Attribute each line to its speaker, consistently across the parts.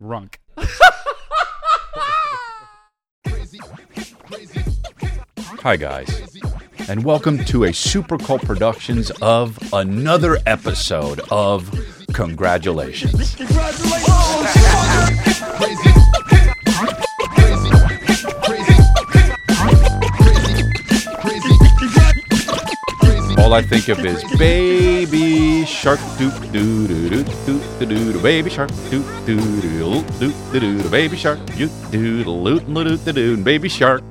Speaker 1: Runk.
Speaker 2: Hi, guys, and welcome to a Super Cult Productions of another episode of Congratulations. All I think of is baby shark doo doo doo doo doo doo doo baby shark doo doo doo doo doo doo baby shark doo doo doo doo doo doo baby shark.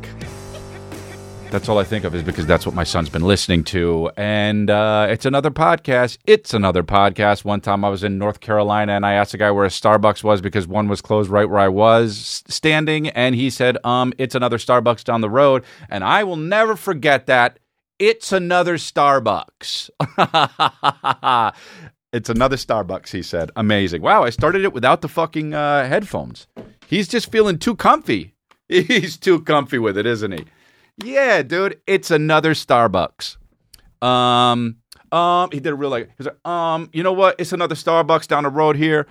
Speaker 2: That's all I think of is because that's what my son's been listening to. And uh, it's another podcast. It's another podcast. One time I was in North Carolina and I asked a guy where a Starbucks was because one was closed right where I was standing. And he said, um, it's another Starbucks down the road. And I will never forget that. It's another Starbucks. it's another Starbucks, he said. Amazing. Wow, I started it without the fucking uh, headphones. He's just feeling too comfy. He's too comfy with it, isn't he? Yeah, dude, it's another Starbucks. Um, um, he did a real like. He's like, um, you know what? It's another Starbucks down the road here.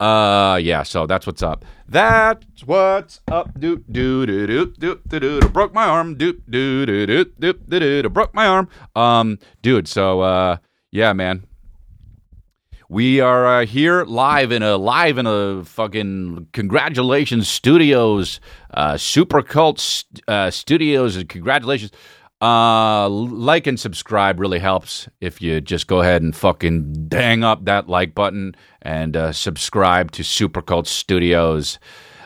Speaker 2: Uh, yeah. So that's what's up. That's what's up. Do do do do do do do. do. Broke my arm. Do do do do do do do. Broke my arm. Um, dude. So uh, yeah, man. We are uh, here live in a live in a fucking congratulations studios, uh, super cult st- uh, studios, and congratulations. Uh, like and subscribe really helps if you just go ahead and fucking dang up that like button and uh, subscribe to Super Cult Studios.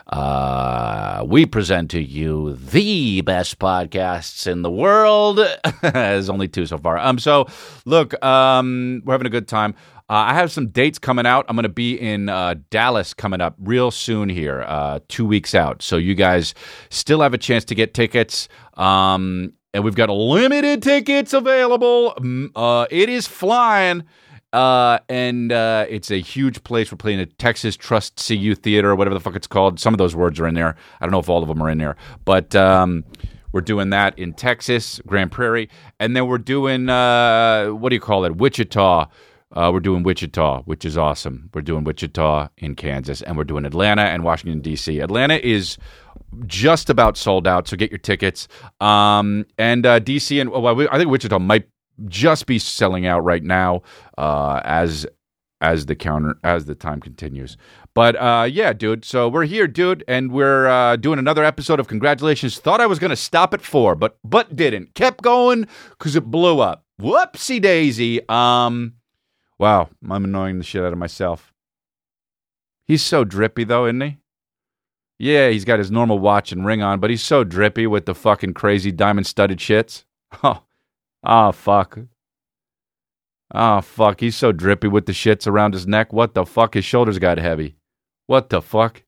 Speaker 2: Uh, we present to you the best podcasts in the world. There's only two so far. Um, so look, um, we're having a good time. Uh, I have some dates coming out. I'm going to be in uh, Dallas coming up real soon here, uh, two weeks out. So you guys still have a chance to get tickets. Um, and we've got limited tickets available. Uh, it is flying. Uh, and uh, it's a huge place. We're playing at Texas Trust CU Theater, or whatever the fuck it's called. Some of those words are in there. I don't know if all of them are in there, but um, we're doing that in Texas, Grand Prairie, and then we're doing what do you call it, Wichita. Uh, we're doing Wichita, which is awesome. We're doing Wichita in Kansas, and we're doing Atlanta and Washington D.C. Atlanta is just about sold out, so get your tickets. Um, and uh, DC and well, I think Wichita might just be selling out right now uh, as as the counter as the time continues. But uh, yeah, dude. So we're here, dude, and we're uh, doing another episode of Congratulations. Thought I was gonna stop at four, but but didn't. Kept going because it blew up. Whoopsie daisy. Um, wow, I'm annoying the shit out of myself. He's so drippy though, isn't he? Yeah, he's got his normal watch and ring on, but he's so drippy with the fucking crazy diamond studded shits. Oh, oh, fuck. Oh, fuck. He's so drippy with the shits around his neck. What the fuck? His shoulders got heavy. What the fuck?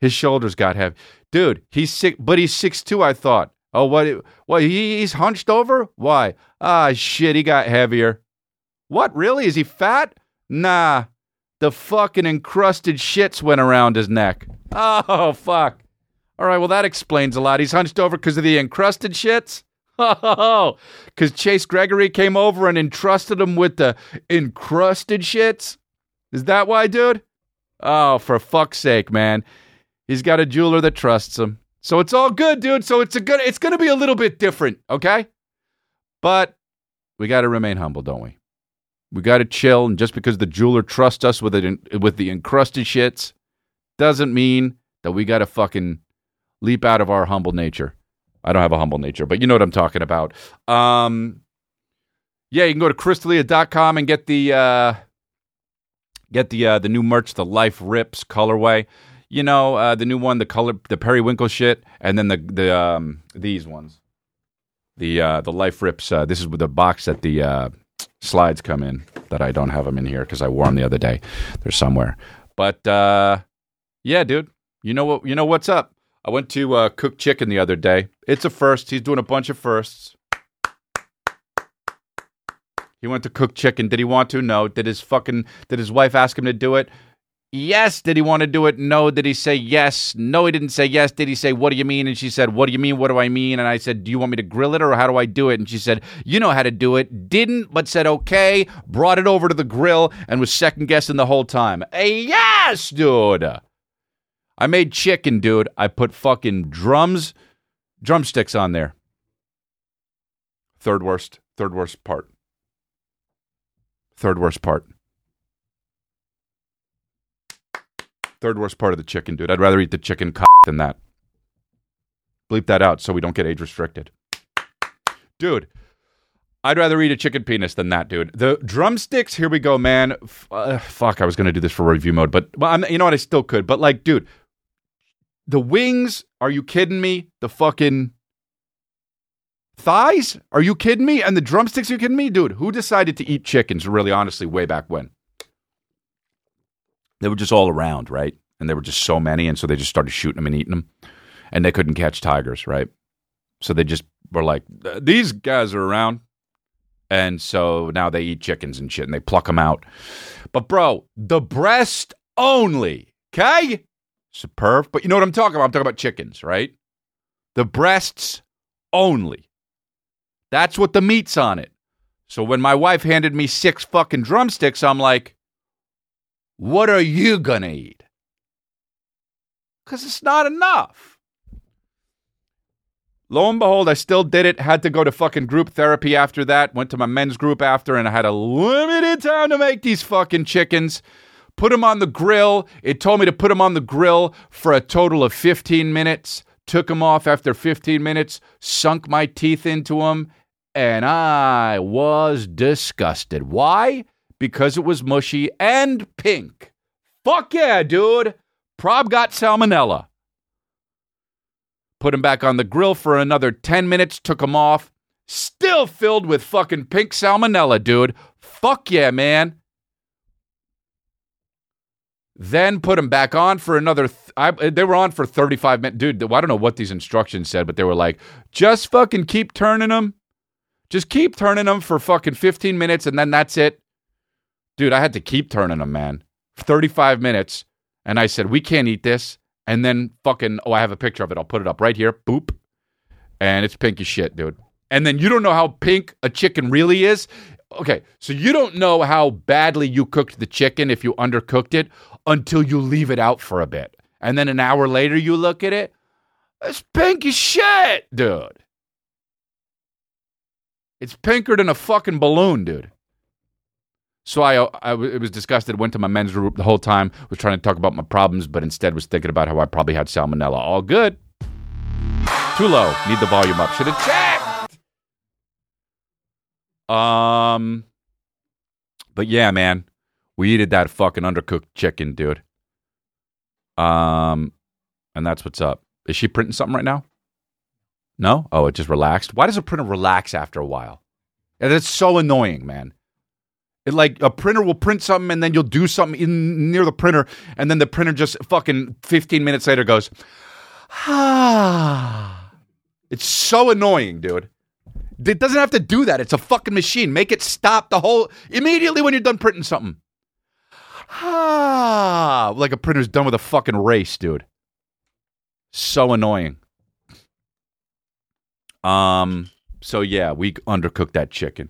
Speaker 2: His shoulders got heavy. Dude, he's sick, but he's six two. I thought. Oh, what? What? He, he's hunched over? Why? Ah, shit, he got heavier. What, really? Is he fat? Nah. The fucking encrusted shits went around his neck. Oh, fuck. All right, well, that explains a lot. He's hunched over because of the encrusted shits? Oh, because Chase Gregory came over and entrusted him with the encrusted shits? Is that why, dude? Oh, for fuck's sake, man. He's got a jeweler that trusts him. So it's all good, dude. So it's a good it's gonna be a little bit different, okay? But we gotta remain humble, don't we? We gotta chill, and just because the jeweler trusts us with it with the encrusted shits doesn't mean that we gotta fucking leap out of our humble nature. I don't have a humble nature, but you know what I'm talking about. Um, yeah, you can go to chrisdelia.com and get the uh, get the uh, the new merch, the Life Rips colorway. You know, uh, the new one, the color, the periwinkle shit, and then the the um, these ones, the uh, the Life Rips. Uh, this is with the box that the uh, slides come in. That I don't have them in here because I wore them the other day. They're somewhere. But uh, yeah, dude, you know what? You know what's up. I went to uh, Cook Chicken the other day. It's a first. He's doing a bunch of firsts. He went to Cook Chicken. Did he want to? No. Did his fucking did his wife ask him to do it? Yes. Did he want to do it? No. Did he say yes? No, he didn't say yes. Did he say, What do you mean? And she said, What do you mean? What do I mean? And I said, Do you want me to grill it or how do I do it? And she said, You know how to do it. Didn't, but said, Okay. Brought it over to the grill and was second guessing the whole time. A yes, dude. I made chicken, dude. I put fucking drums, drumsticks on there. Third worst, third worst part. Third worst part. Third worst part of the chicken, dude. I'd rather eat the chicken cock than that. Bleep that out so we don't get age restricted. Dude, I'd rather eat a chicken penis than that, dude. The drumsticks, here we go, man. F- uh, fuck, I was going to do this for review mode, but well, I'm, you know what? I still could. But like, dude, the wings, are you kidding me? The fucking thighs? Are you kidding me? And the drumsticks, are you kidding me? Dude, who decided to eat chickens really honestly way back when? They were just all around, right? And there were just so many, and so they just started shooting them and eating them. And they couldn't catch tigers, right? So they just were like, these guys are around. And so now they eat chickens and shit and they pluck them out. But, bro, the breast only, okay? Superb. But you know what I'm talking about? I'm talking about chickens, right? The breasts only. That's what the meat's on it. So when my wife handed me six fucking drumsticks, I'm like, what are you gonna eat? Because it's not enough. Lo and behold, I still did it. Had to go to fucking group therapy after that. Went to my men's group after, and I had a limited time to make these fucking chickens. Put them on the grill. It told me to put them on the grill for a total of 15 minutes. Took them off after 15 minutes, sunk my teeth into them, and I was disgusted. Why? Because it was mushy and pink. Fuck yeah, dude. Prob got salmonella. Put him back on the grill for another 10 minutes, took him off. Still filled with fucking pink salmonella, dude. Fuck yeah, man. Then put him back on for another. Th- I, they were on for 35 minutes. Dude, I don't know what these instructions said, but they were like, just fucking keep turning them. Just keep turning them for fucking 15 minutes and then that's it. Dude, I had to keep turning them, man. 35 minutes. And I said, we can't eat this. And then fucking, oh, I have a picture of it. I'll put it up right here. Boop. And it's pink as shit, dude. And then you don't know how pink a chicken really is. Okay, so you don't know how badly you cooked the chicken if you undercooked it until you leave it out for a bit. And then an hour later, you look at it. It's pink as shit, dude. It's pinker than a fucking balloon, dude. So I, I, I was disgusted. Went to my men's group the whole time. Was trying to talk about my problems, but instead was thinking about how I probably had salmonella. All good. Too low. Need the volume up. Should have checked. Um, but yeah, man, we eated that fucking undercooked chicken, dude. Um, and that's what's up. Is she printing something right now? No. Oh, it just relaxed. Why does a printer relax after a while? And it's so annoying, man. It like a printer will print something and then you'll do something in near the printer and then the printer just fucking 15 minutes later goes ah. It's so annoying, dude. It doesn't have to do that. It's a fucking machine. Make it stop the whole immediately when you're done printing something. Ah, like a printer's done with a fucking race, dude. So annoying. Um, so yeah, we undercooked that chicken.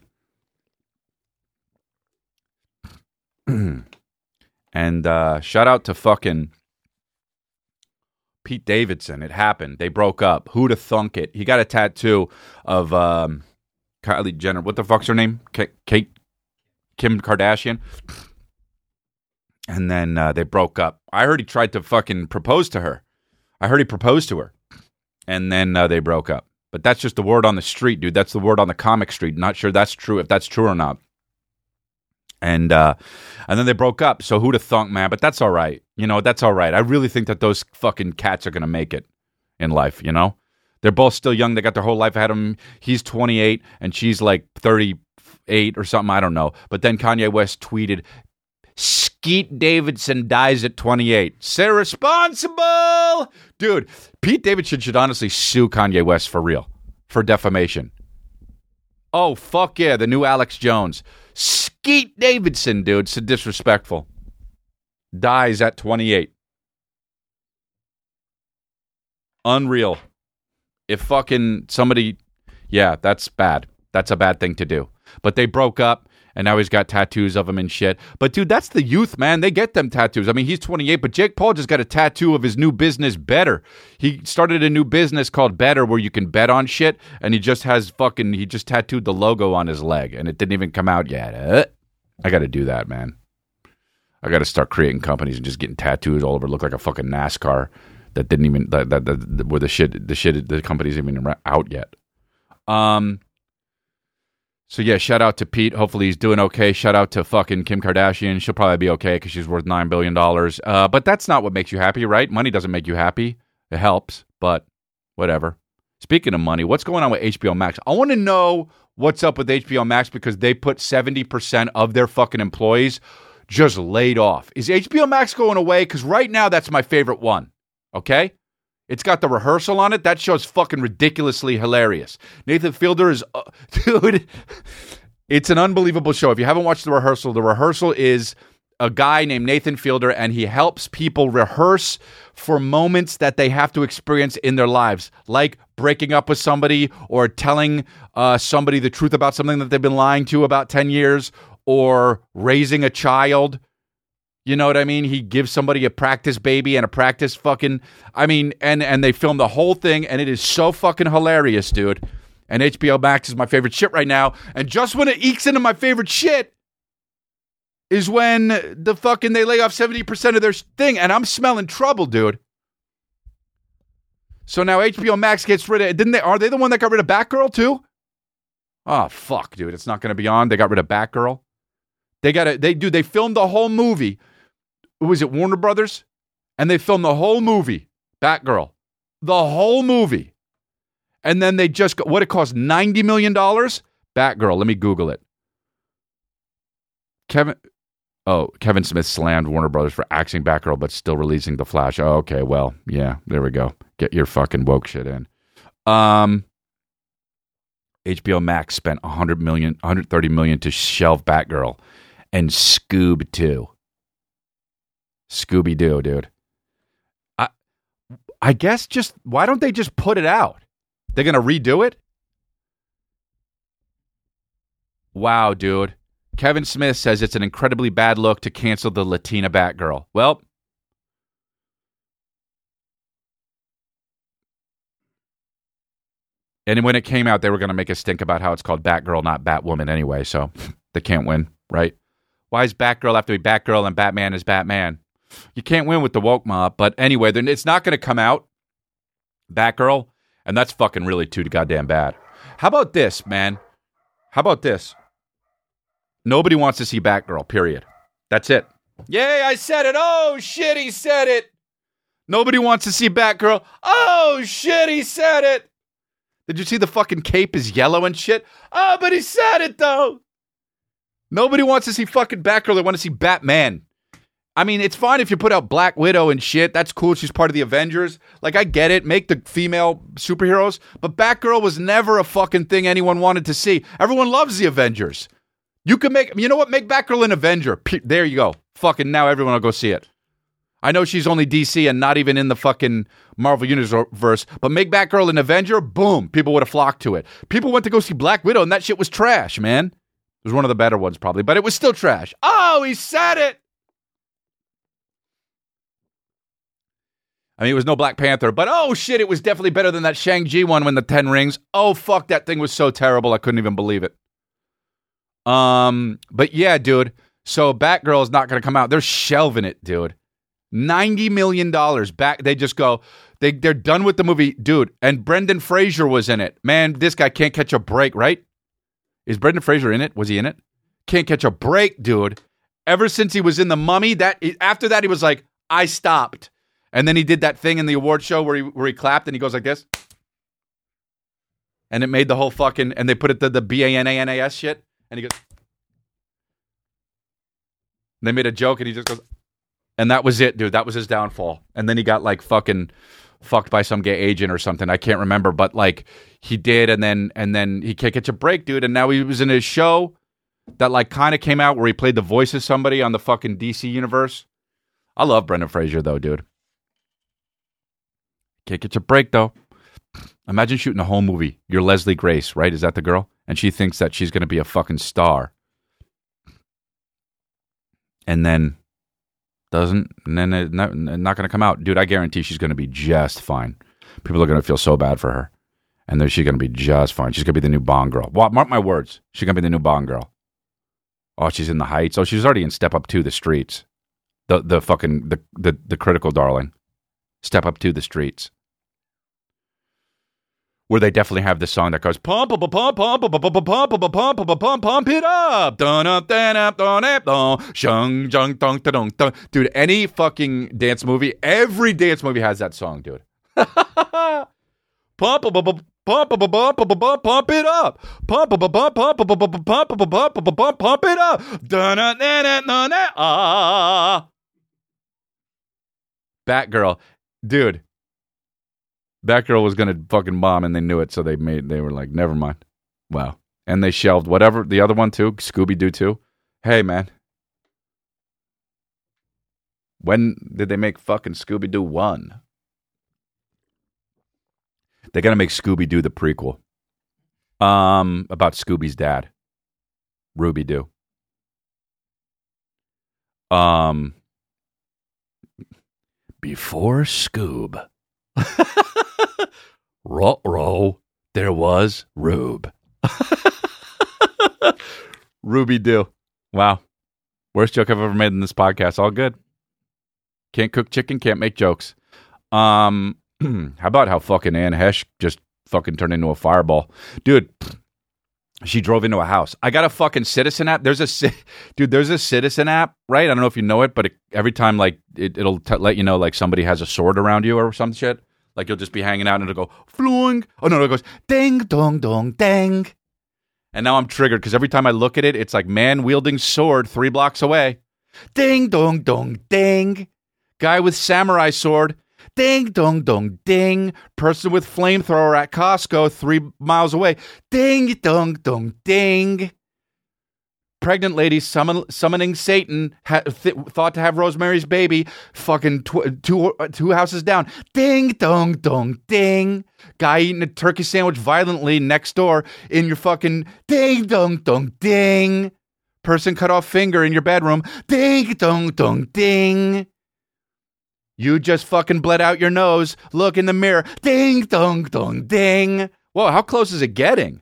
Speaker 2: and uh, shout out to fucking Pete Davidson. It happened. They broke up. Who'd have thunk it? He got a tattoo of um, Kylie Jenner. What the fuck's her name? K- Kate Kim Kardashian. And then uh, they broke up. I heard he tried to fucking propose to her. I heard he proposed to her. And then uh, they broke up. But that's just the word on the street, dude. That's the word on the comic street. Not sure that's true, if that's true or not. And uh, and then they broke up. So who'd have thunk, man? But that's all right. You know, that's all right. I really think that those fucking cats are gonna make it in life. You know, they're both still young. They got their whole life ahead of them. He's 28 and she's like 38 or something. I don't know. But then Kanye West tweeted, Skete Davidson dies at 28. Say responsible. Dude, Pete Davidson should honestly sue Kanye West for real, for defamation. Oh, fuck yeah, the new Alex Jones. Skete Davidson, dude, so disrespectful. Dies at 28. Unreal. If fucking somebody, yeah, that's bad. That's a bad thing to do. But they broke up and now he's got tattoos of him and shit. But dude, that's the youth, man. They get them tattoos. I mean, he's 28, but Jake Paul just got a tattoo of his new business, Better. He started a new business called Better, where you can bet on shit, and he just has fucking. He just tattooed the logo on his leg, and it didn't even come out yet. Uh, I got to do that, man. I got to start creating companies and just getting tattoos all over, look like a fucking NASCAR that didn't even that that, that where the shit the shit the company's even out yet. Um. So yeah, shout out to Pete. Hopefully he's doing okay. Shout out to fucking Kim Kardashian. She'll probably be okay because she's worth nine billion dollars. Uh, but that's not what makes you happy, right? Money doesn't make you happy. It helps, but whatever. Speaking of money, what's going on with HBO Max? I want to know what's up with HBO Max because they put seventy percent of their fucking employees just laid off. Is HBO Max going away? Because right now that's my favorite one. Okay. It's got the rehearsal on it. That show's fucking ridiculously hilarious. Nathan Fielder is, uh, dude, it's an unbelievable show. If you haven't watched the rehearsal, the rehearsal is a guy named Nathan Fielder, and he helps people rehearse for moments that they have to experience in their lives, like breaking up with somebody or telling uh, somebody the truth about something that they've been lying to about 10 years or raising a child you know what I mean? He gives somebody a practice baby and a practice fucking I mean and and they film the whole thing and it is so fucking hilarious, dude. And HBO Max is my favorite shit right now. And just when it ekes into my favorite shit is when the fucking they lay off 70% of their thing and I'm smelling trouble, dude. So now HBO Max gets rid of didn't they are they the one that got rid of Batgirl too? Oh fuck, dude. It's not gonna be on. They got rid of Batgirl. They got it. They do. They filmed the whole movie was it Warner Brothers? And they filmed the whole movie, Batgirl, the whole movie. And then they just what it cost $90 million? Batgirl, let me Google it. Kevin, oh, Kevin Smith slammed Warner Brothers for axing Batgirl, but still releasing The Flash. Oh, okay, well, yeah, there we go. Get your fucking woke shit in. Um, HBO Max spent 100 million, 130 million to shelve Batgirl and Scoob too. Scooby Doo, dude. I I guess just why don't they just put it out? They're gonna redo it? Wow, dude. Kevin Smith says it's an incredibly bad look to cancel the Latina Batgirl. Well, and when it came out, they were going to make a stink about how it's called Batgirl, not Batwoman anyway, so they can't win, right? Why is Batgirl have to be Batgirl and Batman is Batman? You can't win with the woke mob. But anyway, then it's not going to come out, Batgirl, and that's fucking really too goddamn bad. How about this, man? How about this? Nobody wants to see Batgirl, period. That's it. Yay, I said it. Oh, shit, he said it. Nobody wants to see Batgirl. Oh, shit, he said it. Did you see the fucking cape is yellow and shit? Oh, but he said it, though. Nobody wants to see fucking Batgirl. They want to see Batman. I mean, it's fine if you put out Black Widow and shit. That's cool. She's part of the Avengers. Like, I get it. Make the female superheroes. But Batgirl was never a fucking thing anyone wanted to see. Everyone loves the Avengers. You can make, you know what? Make Batgirl an Avenger. There you go. Fucking now everyone will go see it. I know she's only DC and not even in the fucking Marvel Universe, but make Batgirl an Avenger, boom, people would have flocked to it. People went to go see Black Widow and that shit was trash, man. It was one of the better ones probably, but it was still trash. Oh, he said it. I mean, it was no Black Panther, but oh shit, it was definitely better than that Shang-Chi one when the Ten Rings. Oh fuck, that thing was so terrible, I couldn't even believe it. Um, but yeah, dude. So Batgirl is not going to come out. They're shelving it, dude. Ninety million dollars back. They just go. They they're done with the movie, dude. And Brendan Fraser was in it. Man, this guy can't catch a break, right? Is Brendan Fraser in it? Was he in it? Can't catch a break, dude. Ever since he was in the Mummy, that after that he was like, I stopped. And then he did that thing in the award show where he where he clapped and he goes like this. And it made the whole fucking and they put it the the B A N A N A S shit. And he goes They made a joke and he just goes and that was it, dude. That was his downfall. And then he got like fucking fucked by some gay agent or something. I can't remember, but like he did, and then and then he can't catch a break, dude. And now he was in his show that like kind of came out where he played the voice of somebody on the fucking DC universe. I love Brendan Fraser though, dude. Can't get your break though. Imagine shooting a whole movie. You're Leslie Grace, right? Is that the girl? And she thinks that she's going to be a fucking star. and then doesn't, and then not, not going to come out. Dude, I guarantee she's going to be just fine. People are going to feel so bad for her. And then she's going to be just fine. She's going to be the new Bond girl. Well, mark my words. She's going to be the new Bond girl. Oh, she's in the heights. Oh, she's already in Step Up to the Streets. The the fucking the the, the critical darling. Step Up to the Streets. Where they definitely have this song that goes pump pump pump pump pump pump pump pump pump pump pump pump it up dun up dun up dun up dun shung jung dun dun dun dude any fucking dance movie every dance movie has that song dude pump pump pump pump pump pump pump it up pump pump pump pump pump pump pump pump pump pump pump it up dun dun dun dun ah Batgirl dude Batgirl was gonna fucking bomb, and they knew it, so they made they were like, never mind. Wow, and they shelved whatever the other one too, Scooby Doo too. Hey man, when did they make fucking Scooby Doo one? They gotta make Scooby Doo the prequel. Um, about Scooby's dad, Ruby Doo. Um, before Scoob. Ruh row, there was Rube. Ruby Doo. Wow. Worst joke I've ever made in this podcast. All good. Can't cook chicken, can't make jokes. Um, how about how fucking Anne Heche just fucking turned into a fireball? Dude, she drove into a house. I got a fucking citizen app. There's a dude. There's a citizen app, right? I don't know if you know it, but it, every time like it, will t- let you know like somebody has a sword around you or some shit. Like you'll just be hanging out and it'll go fluing. Oh no, no, it goes ding dong dong dang. And now I'm triggered because every time I look at it, it's like man wielding sword three blocks away. Ding dong dong ding. Guy with samurai sword. Ding dong dong ding. Person with flamethrower at Costco three miles away. Ding dong dong ding pregnant lady summon, summoning Satan, ha, th- thought to have Rosemary's baby, fucking tw- two, two houses down. Ding, dong, dong, ding. Guy eating a turkey sandwich violently next door in your fucking ding, dong, dong, ding. Person cut off finger in your bedroom. Ding, dong, dong, ding. You just fucking bled out your nose. Look in the mirror. Ding, dong, dong, ding. Whoa, how close is it getting?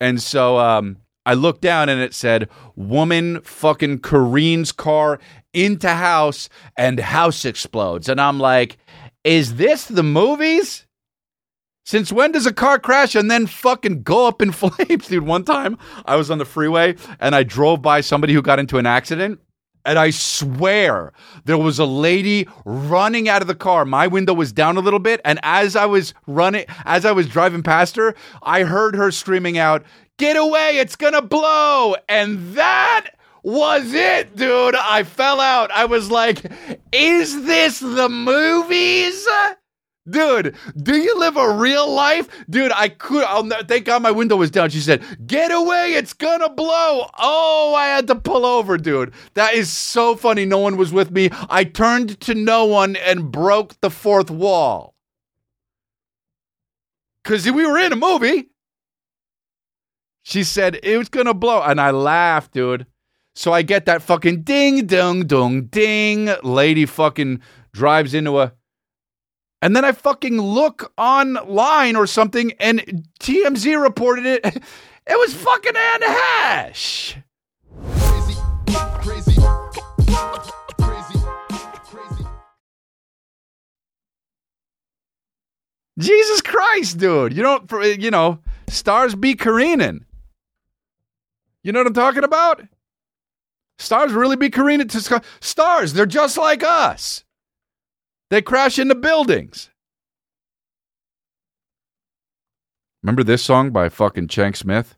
Speaker 2: And so, um, I looked down and it said, woman fucking careens car into house and house explodes. And I'm like, is this the movies? Since when does a car crash and then fucking go up in flames? Dude, one time I was on the freeway and I drove by somebody who got into an accident. And I swear there was a lady running out of the car. My window was down a little bit. And as I was running, as I was driving past her, I heard her screaming out, Get away, it's gonna blow. And that was it, dude. I fell out. I was like, is this the movies? Dude, do you live a real life? Dude, I could. I'll, thank God my window was down. She said, Get away, it's gonna blow. Oh, I had to pull over, dude. That is so funny. No one was with me. I turned to no one and broke the fourth wall. Because we were in a movie. She said it was gonna blow, and I laughed, dude. So I get that fucking ding dong dong ding. Lady fucking drives into a and then I fucking look online or something and TMZ reported it. It was fucking Anne Heche. Crazy, crazy, crazy. Jesus Christ, dude. You don't, you know, stars be careening. You know what I'm talking about? Stars really be careening to sky. stars. They're just like us. They crash into buildings. Remember this song by fucking Chang Smith?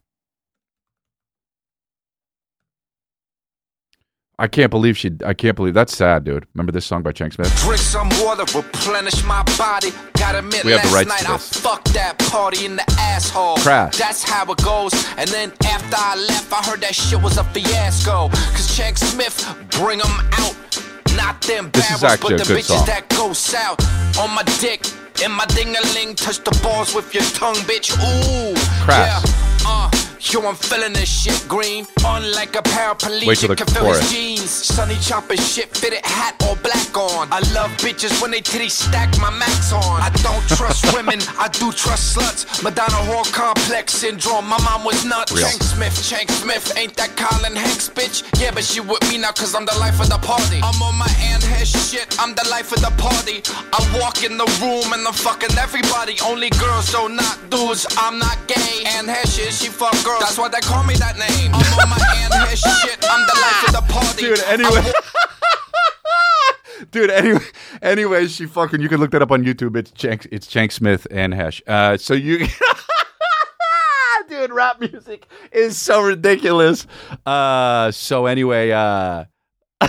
Speaker 2: I can't believe she. I can't believe that's sad, dude. Remember this song by Chang Smith? Drink some water, replenish my body. Got we have the rights night to this. I fucked that party in the asshole. Crash. That's how it goes. And then after I left, I heard that shit was a fiasco. Cause Chang Smith bring them out. Not them this is actually but the bitches song. that go south on my dick. And my ding a ling, touch the balls with your tongue, bitch. Ooh, Crash. Yeah, uh,
Speaker 1: Yo, I'm feeling this shit green. On like a paraplegic,
Speaker 2: Wait till the
Speaker 1: can feel his jeans. Sunny chopper shit, fitted hat or black on. I love bitches when they titties stack my max on. I don't trust women, I do trust sluts. Madonna whore complex syndrome. My mom was nuts.
Speaker 2: Real.
Speaker 1: Shank Smith, Shank Smith, ain't that Colin Hanks, bitch? Yeah, but she with me now cause I'm the life of the party. I'm on my Anne Heche shit, I'm the life of the party. I walk in the room and I'm fucking everybody. Only girls, so not dudes. I'm not gay. Anne Heche is, she fuck girls. That's why they call me that name. I'm on my Anne Heche shit, I'm the life of the party.
Speaker 2: Dude, anyway. Dude, anyway, anyway, she fucking. You can look that up on YouTube. It's Chank. It's Chank Smith and Heche. Uh, so you, dude, rap music is so ridiculous. Uh, so anyway, uh,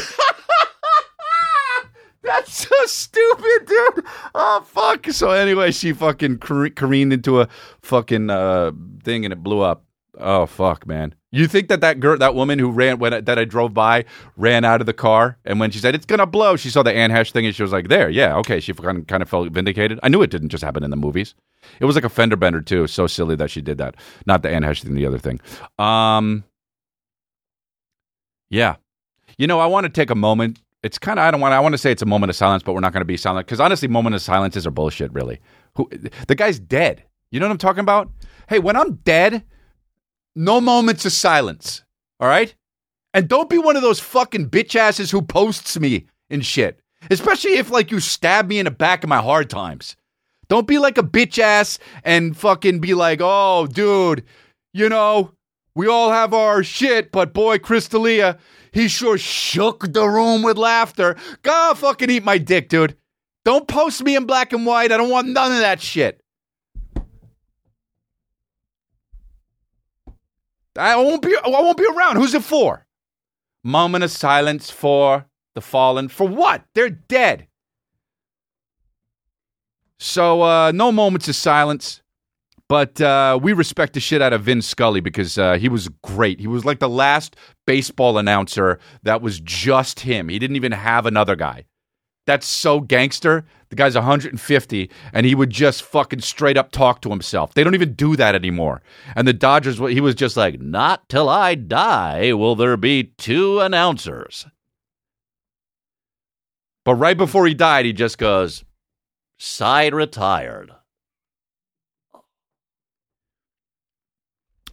Speaker 2: that's so stupid, dude. Oh fuck. So anyway, she fucking car- careened into a fucking uh thing and it blew up. Oh fuck, man. You think that that girl, that woman who ran when I, that I drove by, ran out of the car, and when she said it's gonna blow, she saw the Anne Heche thing, and she was like, "There, yeah, okay." She kind of, felt vindicated. I knew it didn't just happen in the movies. It was like a fender bender too. So silly that she did that. Not the Anne Heche thing, the other thing. Um, yeah, you know, I want to take a moment. It's kind of I don't want. I want to say it's a moment of silence, but we're not going to be silent because honestly, moment of silences are bullshit. Really, who the guy's dead. You know what I'm talking about? Hey, when I'm dead, no moments of silence. All right? And don't be one of those fucking bitch asses who posts me and shit. Especially if like you stab me in the back of my hard times. Don't be like a bitch ass and fucking be like, oh, dude, you know, we all have our shit, but boy, Chris D'Elia, he sure shook the room with laughter. Go fucking eat my dick, dude. Don't post me in black and white. I don't want none of that shit. I won't be I won't be around. Who's it for? Moment of silence for the fallen. For what? They're dead. So uh no moments of silence. But uh, we respect the shit out of Vin Scully because uh, he was great. He was like the last baseball announcer that was just him. He didn't even have another guy. That's so gangster. The guy's 150, and he would just fucking straight up talk to himself. They don't even do that anymore. And the Dodgers, he was just like, "Not till I die will there be two announcers." But right before he died, he just goes, "Side retired."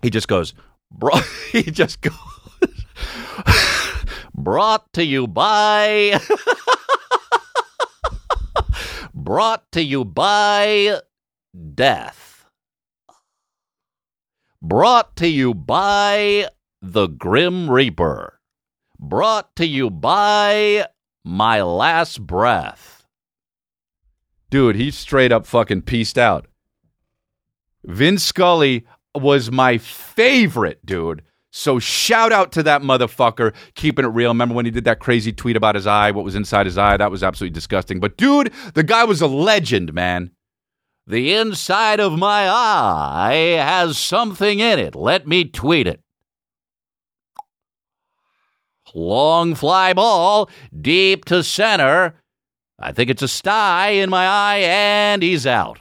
Speaker 2: He just goes, bro. He just goes, brought to you by. brought to you by death. Brought to you by the Grim Reaper. Brought to you by my last breath. Dude, he straight up fucking pieced out. Vin Scully was my favorite, dude. So shout out to that motherfucker keeping it real. Remember when he did that crazy tweet about his eye, what was inside his eye? That was absolutely disgusting. But dude, the guy was a legend, man. The inside of my eye has something in it. Let me tweet it. Long fly ball, deep to center. I think it's a sty in my eye, and he's out.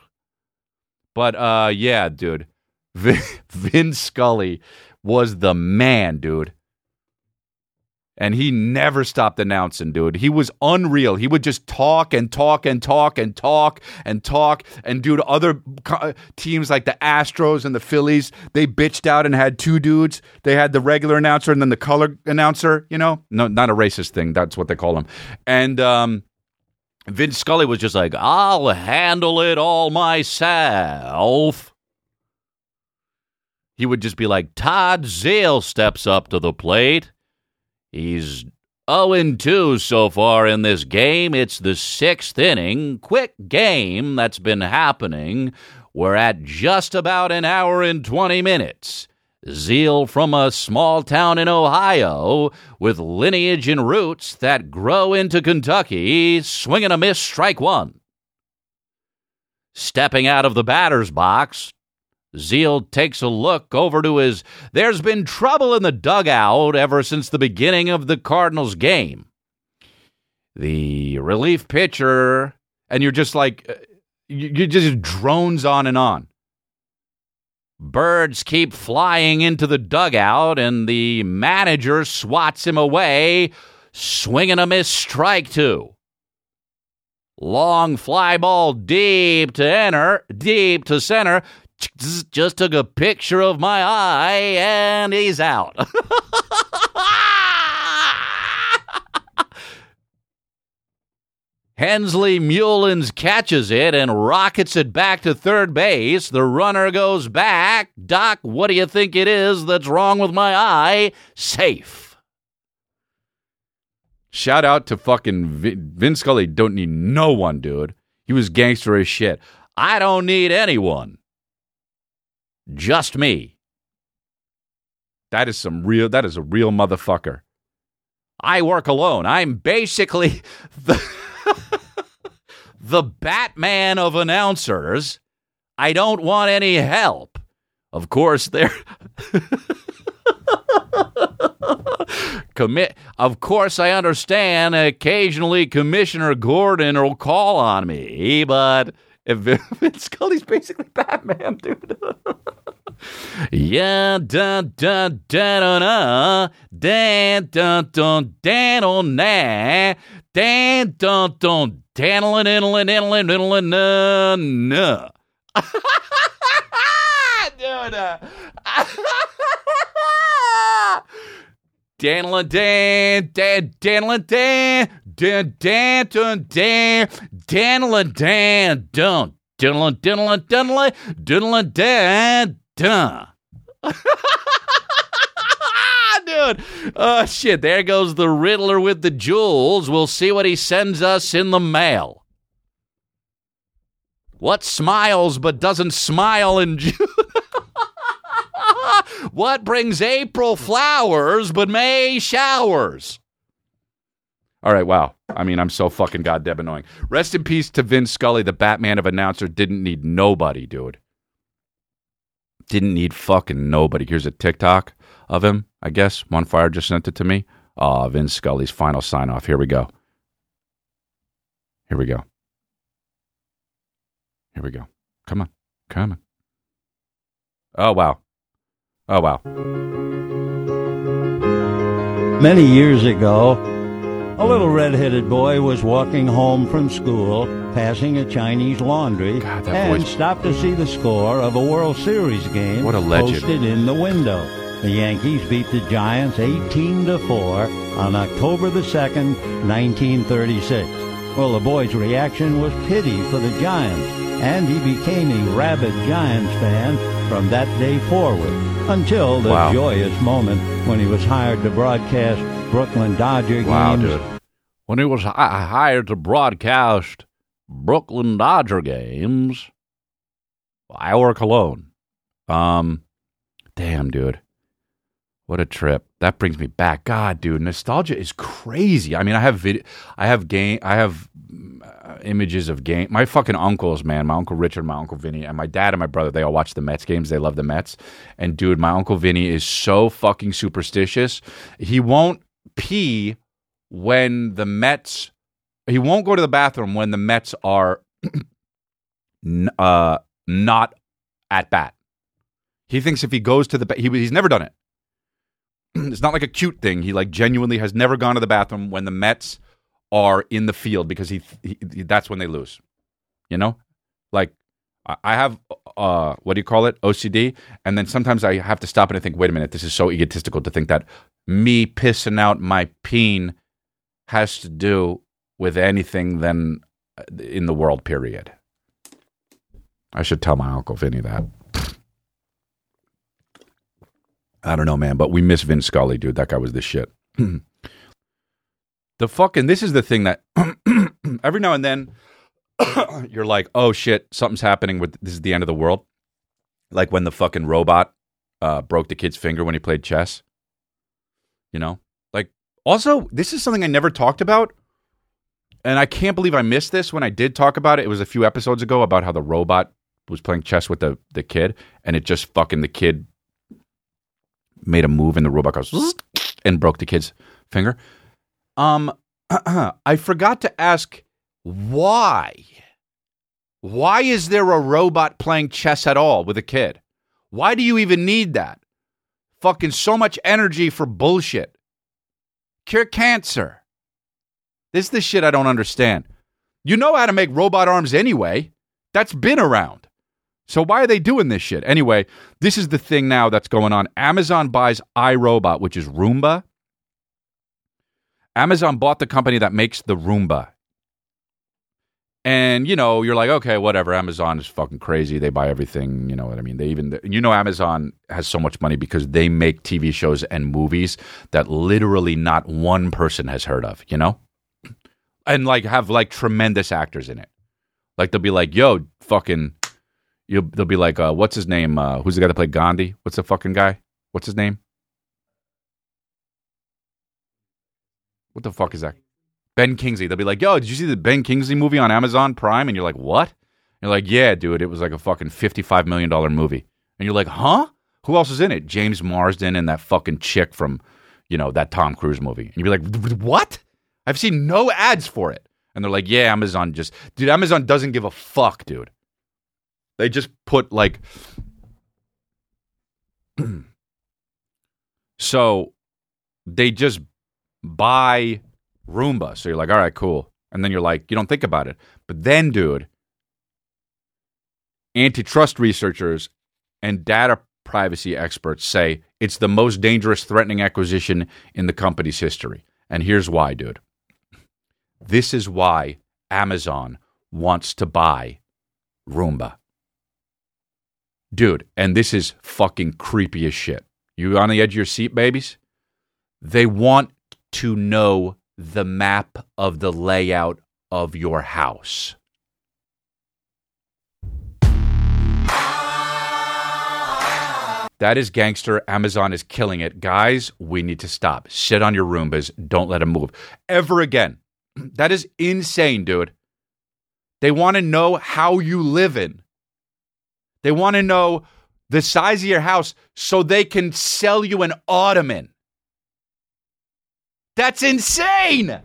Speaker 2: But uh, yeah, dude, Vin, Vin Scully was the man, dude. And he never stopped announcing, dude. He was unreal. He would just talk and talk and talk and talk and talk. And dude, other teams like the Astros and the Phillies, they bitched out and had two dudes. They had the regular announcer and then the color announcer. You know, no, not a racist thing. That's what they call them. And um, Vince Scully was just like, "I'll handle it all myself." He would just be like, Todd Zale steps up to the plate. He's 0 2 so far in this game. It's the sixth inning. Quick game that's been happening. We're at just about an hour and 20 minutes. Zeal from a small town in Ohio with lineage and roots that grow into Kentucky, swinging a miss, strike one. Stepping out of the batter's box, Zeal takes a look over to his. There's been trouble in the dugout ever since the beginning of the Cardinals game. The relief pitcher, and you're just like, uh, you, just drones on and on. Birds keep flying into the dugout, and the manager swats him away, swinging a miss strike two. Long fly ball deep to enter, deep to center. Just took a picture of my eye, and he's out. Hensley Meulens catches it and rockets it back to third base. The runner goes back. Doc, what do you think it is that's wrong with my eye? Safe. Shout out to fucking Vin Scully. Don't need no one, dude. He was gangster as shit. I don't need anyone. Just me. That is some real, that is a real motherfucker. I work alone. I'm basically the. the Batman of announcers. I don't want any help. Of course, they're. Commit. Of course, I understand. Occasionally, Commissioner Gordon will call on me, but if Vince Scully's basically Batman, dude. yeah, dun dun dun dun dun dun dun dun dun dun Dan dun dun danlin inlin inlin inlin na na. Dude. Danlin dan dan danlin dan dan dan dun dan danlin dan dun diddlin diddlin diddlin diddlin dan dun dude. Oh, shit. There goes the Riddler with the jewels. We'll see what he sends us in the mail. What smiles but doesn't smile in June? what brings April flowers but May showers? All right, wow. I mean, I'm so fucking goddamn annoying. Rest in peace to Vince Scully, the Batman of announcer. Didn't need nobody, dude. Didn't need fucking nobody. Here's a TikTok of him, I guess. One Fire just sent it to me. Uh, Vince Scully's final sign off. Here we go. Here we go. Here we go. Come on. Come on. Oh, wow. Oh, wow.
Speaker 3: Many years ago, a little red-headed boy was walking home from school, passing a Chinese laundry,
Speaker 2: God,
Speaker 3: and stopped to see the score of a World Series game
Speaker 2: What a legend.
Speaker 3: posted in the window. The Yankees beat the Giants 18 to 4 on October the 2nd, 1936. Well, the boy's reaction was pity for the Giants, and he became a rabid Giants fan from that day forward until the
Speaker 2: Wow.
Speaker 3: joyous moment when he was hired to broadcast Brooklyn Dodger
Speaker 2: Wow,
Speaker 3: games
Speaker 2: dude. When he was hi- hired to broadcast Brooklyn Dodger games, I work alone. Um, damn, dude. What a trip. That brings me back. God, dude, nostalgia is crazy. I mean, I have video, I have game, I have uh, images of game. My fucking uncles, man, my uncle Richard, my uncle Vinny, and my dad and my brother, they all watch the Mets games. They love the Mets. And dude, my uncle Vinny is so fucking superstitious. He won't pee when the Mets, he won't go to the bathroom when the Mets are uh, not at bat. He thinks if he goes to the, he, he's never done it. it's not like a cute thing. He like genuinely has never gone to the bathroom when the Mets are in the field because he, he that's when they lose. You know, like I- have uh what do you call it OCD, and then sometimes I have to stop and I think, wait a minute, this is so egotistical to think that me pissing out my peen has to do with anything than uh, in the world. Period. I should tell my uncle Vinny that. I don't know, man, but we miss Vince Scully, dude. That guy was the shit. the fucking this is the thing that every now and then you're like, oh shit, something's happening with this is the end of the world. Like when the fucking robot uh, broke the kid's finger when he played chess. You know? Like also, this is something I never talked about. And I can't believe I missed this when I did talk about it. It was a few episodes ago about how the robot was playing chess with the, the kid and it just fucking the kid made a move and the robot goes and broke the kid's finger. Um, I forgot to ask why. Why is there a robot playing chess at all with a kid? Why do you even need that? Fucking so much energy for bullshit. Cure cancer. This is the shit I don't understand. You know how to make robot arms anyway. That's been around. So why are they doing this shit? Anyway, this is the thing now that's going on. Amazon buys iRobot, which is Roomba. Amazon bought the company that makes the Roomba. And you know, you're like, okay, whatever. Amazon is fucking crazy. They buy everything. You know what I mean? They even, you know, Amazon has so much money because they make TV shows and movies that literally not one person has heard of. You know, and like have like tremendous actors in it. Like they'll be like, yo, fucking, you'll They'll be like, uh, what's his name? Uh, who's the guy that played Gandhi? What's the fucking guy? What's his name? What the fuck is that? Ben Kingsley. They'll be like, yo, did you see the Ben Kingsley movie on Amazon Prime? And you're like, what? And you're like, yeah, dude, it was like a fucking $55 million movie. And you're like, huh? Who else is in it? James Marsden and that fucking chick from, you know, that Tom Cruise movie. And you'd be like, what? I've seen no ads for it. And they're like, yeah, Amazon just, dude, Amazon doesn't give a fuck, dude. They just put like, so they just buy Roomba. So you're like, all right, cool. And then you're like, you don't think about it. But then, dude, antitrust researchers and data privacy experts say it's the most dangerous, threatening acquisition in the company's history. And here's why, dude. This is why Amazon wants to buy Roomba. Dude, and this is fucking creepy as shit. You on the edge of your seat, babies? They want to know the map of the layout of your house. That is gangster. Amazon is killing it. Guys, we need to stop. Sit on your Roombas. Don't let them move ever again. That is insane, dude. They want to know how you live in. They want to know the size of your house so they can sell you an ottoman. That's insane.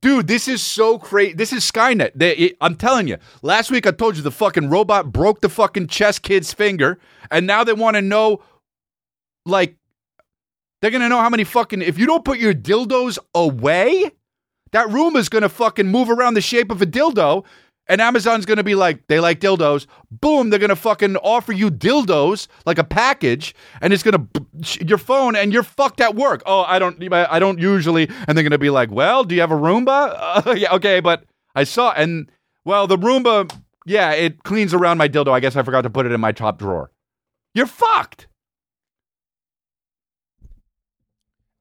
Speaker 2: Dude, this is so crazy. This is Skynet. They, it, I'm telling you. Last week I told you the fucking robot broke the fucking chess kid's finger, and now they want to know, like, they're gonna know how many fucking. If you don't put your dildos away, that room is gonna fucking move around the shape of a dildo, and Amazon's gonna be like, they like dildos. Boom, they're gonna fucking offer you dildos like a package, and it's gonna your phone, and you're fucked at work. Oh, I don't, I don't usually. And they're gonna be like, well, do you have a Roomba? Uh, yeah, okay, but I saw, and well, the Roomba, yeah, it cleans around my dildo. I guess I forgot to put it in my top drawer. You're fucked.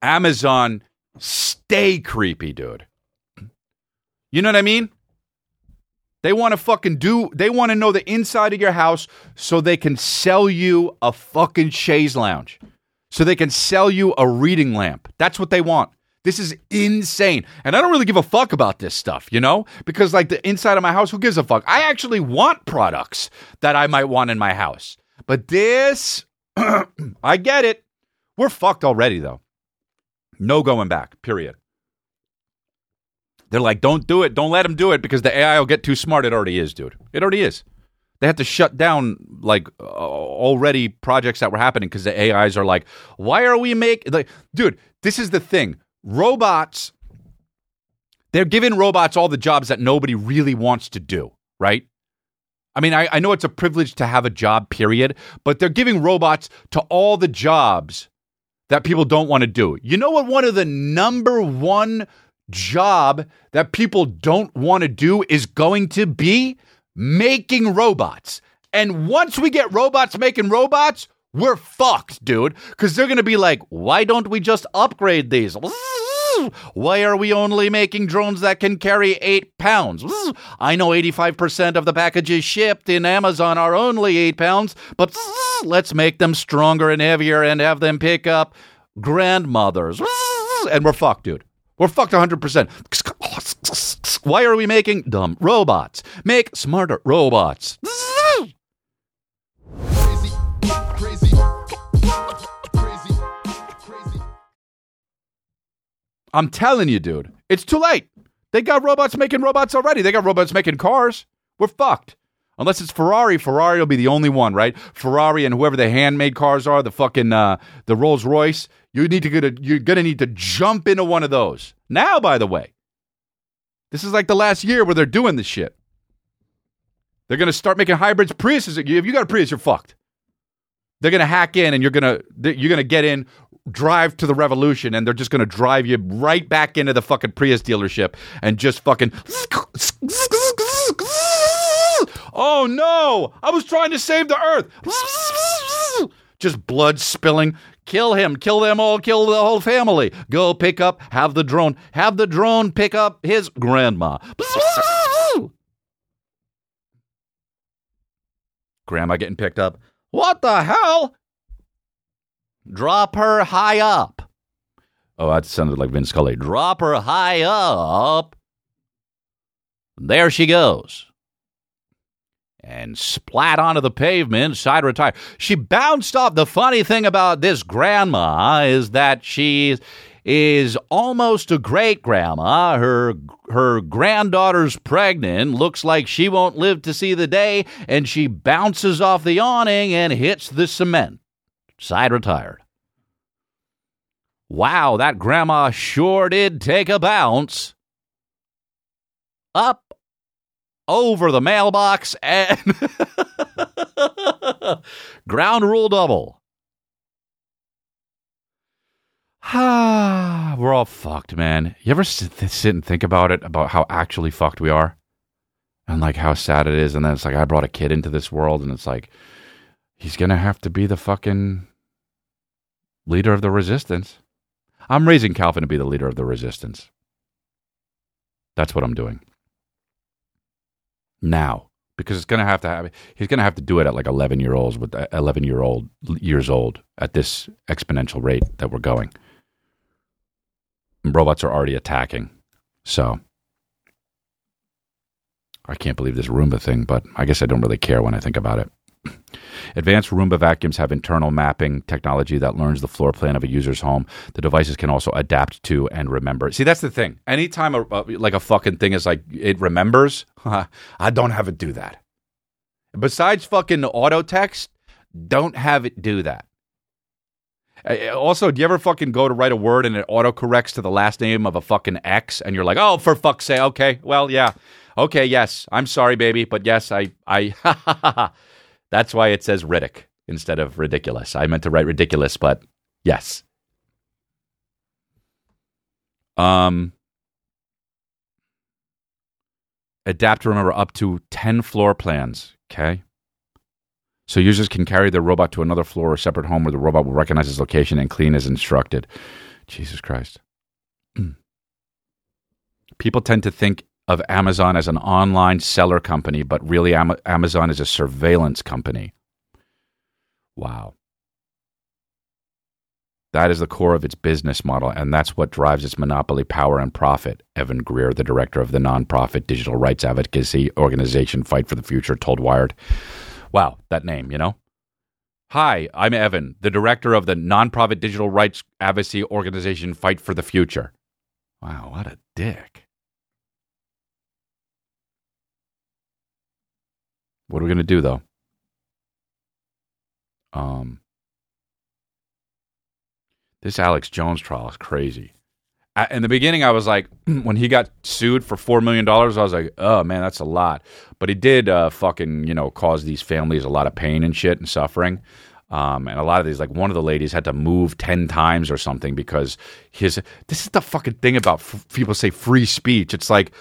Speaker 2: Amazon, stay creepy, dude. You know what I mean? They want to fucking do, they want to know the inside of your house so they can sell you a fucking chaise lounge. So they can sell you a reading lamp. That's what they want. This is insane. And I don't really give a fuck about this stuff, you know? Because, like, the inside of my house, who gives a fuck? I actually want products that I might want in my house. But this, I get it. We're fucked already, though. No going back, period. They're like, don't do it. Don't let them do it because the AI will get too smart. It already is, dude. It already is. They have to shut down like uh, already projects that were happening because the AIs are like, why are we making like, dude? This is the thing. Robots. They're giving robots all the jobs that nobody really wants to do, right? I mean, I, I know it's a privilege to have a job, period, but they're giving robots to all the jobs that people don't want to do. You know what? One of the number one job that people don't want to do is going to be making robots. And once we get robots making robots, we're fucked, dude. Because they're going to be like, why don't we just upgrade these? Why are we only making drones that can carry eight pounds? I know 85% of the packages shipped in Amazon are only eight pounds, but let's make them stronger and heavier and have them pick up grandmothers. And we're fucked, dude. We're fucked 100%. Why are we making dumb robots? Make smarter robots. I'm telling you, dude, it's too late. They got robots making robots already. They got robots making cars. We're fucked. Unless it's Ferrari, Ferrari will be the only one, right? Ferrari and whoever the handmade cars are, the fucking uh, the Rolls Royce. You need to get a, you're gonna need to jump into one of those now. By the way, this is like the last year where they're doing this shit. They're gonna start making hybrids. Priuses. If you got a Prius, you're fucked. They're gonna hack in, and you're gonna you're gonna get in, drive to the revolution, and they're just gonna drive you right back into the fucking Prius dealership and just fucking. Oh no! I was trying to save the earth. Just blood spilling. Kill him. Kill them all. Kill the whole family. Go pick up. Have the drone. Have the drone pick up his grandma. Grandma getting picked up. What the hell? Drop her high up. Oh, that sounded like Vince Scully. Drop her high up. There she goes. And splat onto the pavement, side retire. She bounced off. The funny thing about this grandma is that she is almost a great grandma. Her her granddaughter's pregnant. Looks like she won't live to see the day, and she bounces off the awning and hits the cement. Side retired. Wow, that grandma sure did take a bounce. Up over the mailbox and ground rule double. We're all fucked, man. You ever sit and think about it, about how actually fucked we are? And like how sad it is. And then it's like, I brought a kid into this world, and it's like, he's going to have to be the fucking leader of the resistance. I'm raising Calvin to be the leader of the resistance. That's what I'm doing now because it's going to have to have he's going to have to do it at like 11 year olds with uh, 11 year old years old at this exponential rate that we're going. And robots are already attacking so i can't believe this roomba thing but i guess i don't really care when i think about it Advanced Roomba vacuums have internal mapping technology that learns the floor plan of a user's home. The devices can also adapt to and remember. See, that's the thing. Anytime a, a like a fucking thing is like it remembers, I don't have it do that. Besides fucking auto text, don't have it do that. Also, do you ever fucking go to write a word and it auto corrects to the last name of a fucking X and you're like, oh, for fuck's sake, okay, well, yeah, okay, yes, I'm sorry, baby, but yes, I, I, That's why it says Riddick instead of ridiculous. I meant to write ridiculous, but yes. Um, adapt to remember up to 10 floor plans. Okay. So users can carry their robot to another floor or separate home where the robot will recognize its location and clean as instructed. Jesus Christ. People tend to think of Amazon as an online seller company, but really Am- Amazon is a surveillance company. Wow. That is the core of its business model, and that's what drives its monopoly power and profit. Evan Greer, the director of the nonprofit digital rights advocacy organization Fight for the Future, told Wired. Wow, that name, you know? Hi, I'm Evan, the director of the nonprofit digital rights advocacy organization Fight for the Future. Wow, what a dick. What are we going to do though? Um, this Alex Jones trial is crazy. in the beginning, I was like, when he got sued for four million dollars, I was like, oh man, that's a lot. But he did uh, fucking you know cause these families a lot of pain and shit and suffering. Um, and a lot of these, like one of the ladies had to move 10 times or something because his. This is the fucking thing about f- people say free speech. It's like,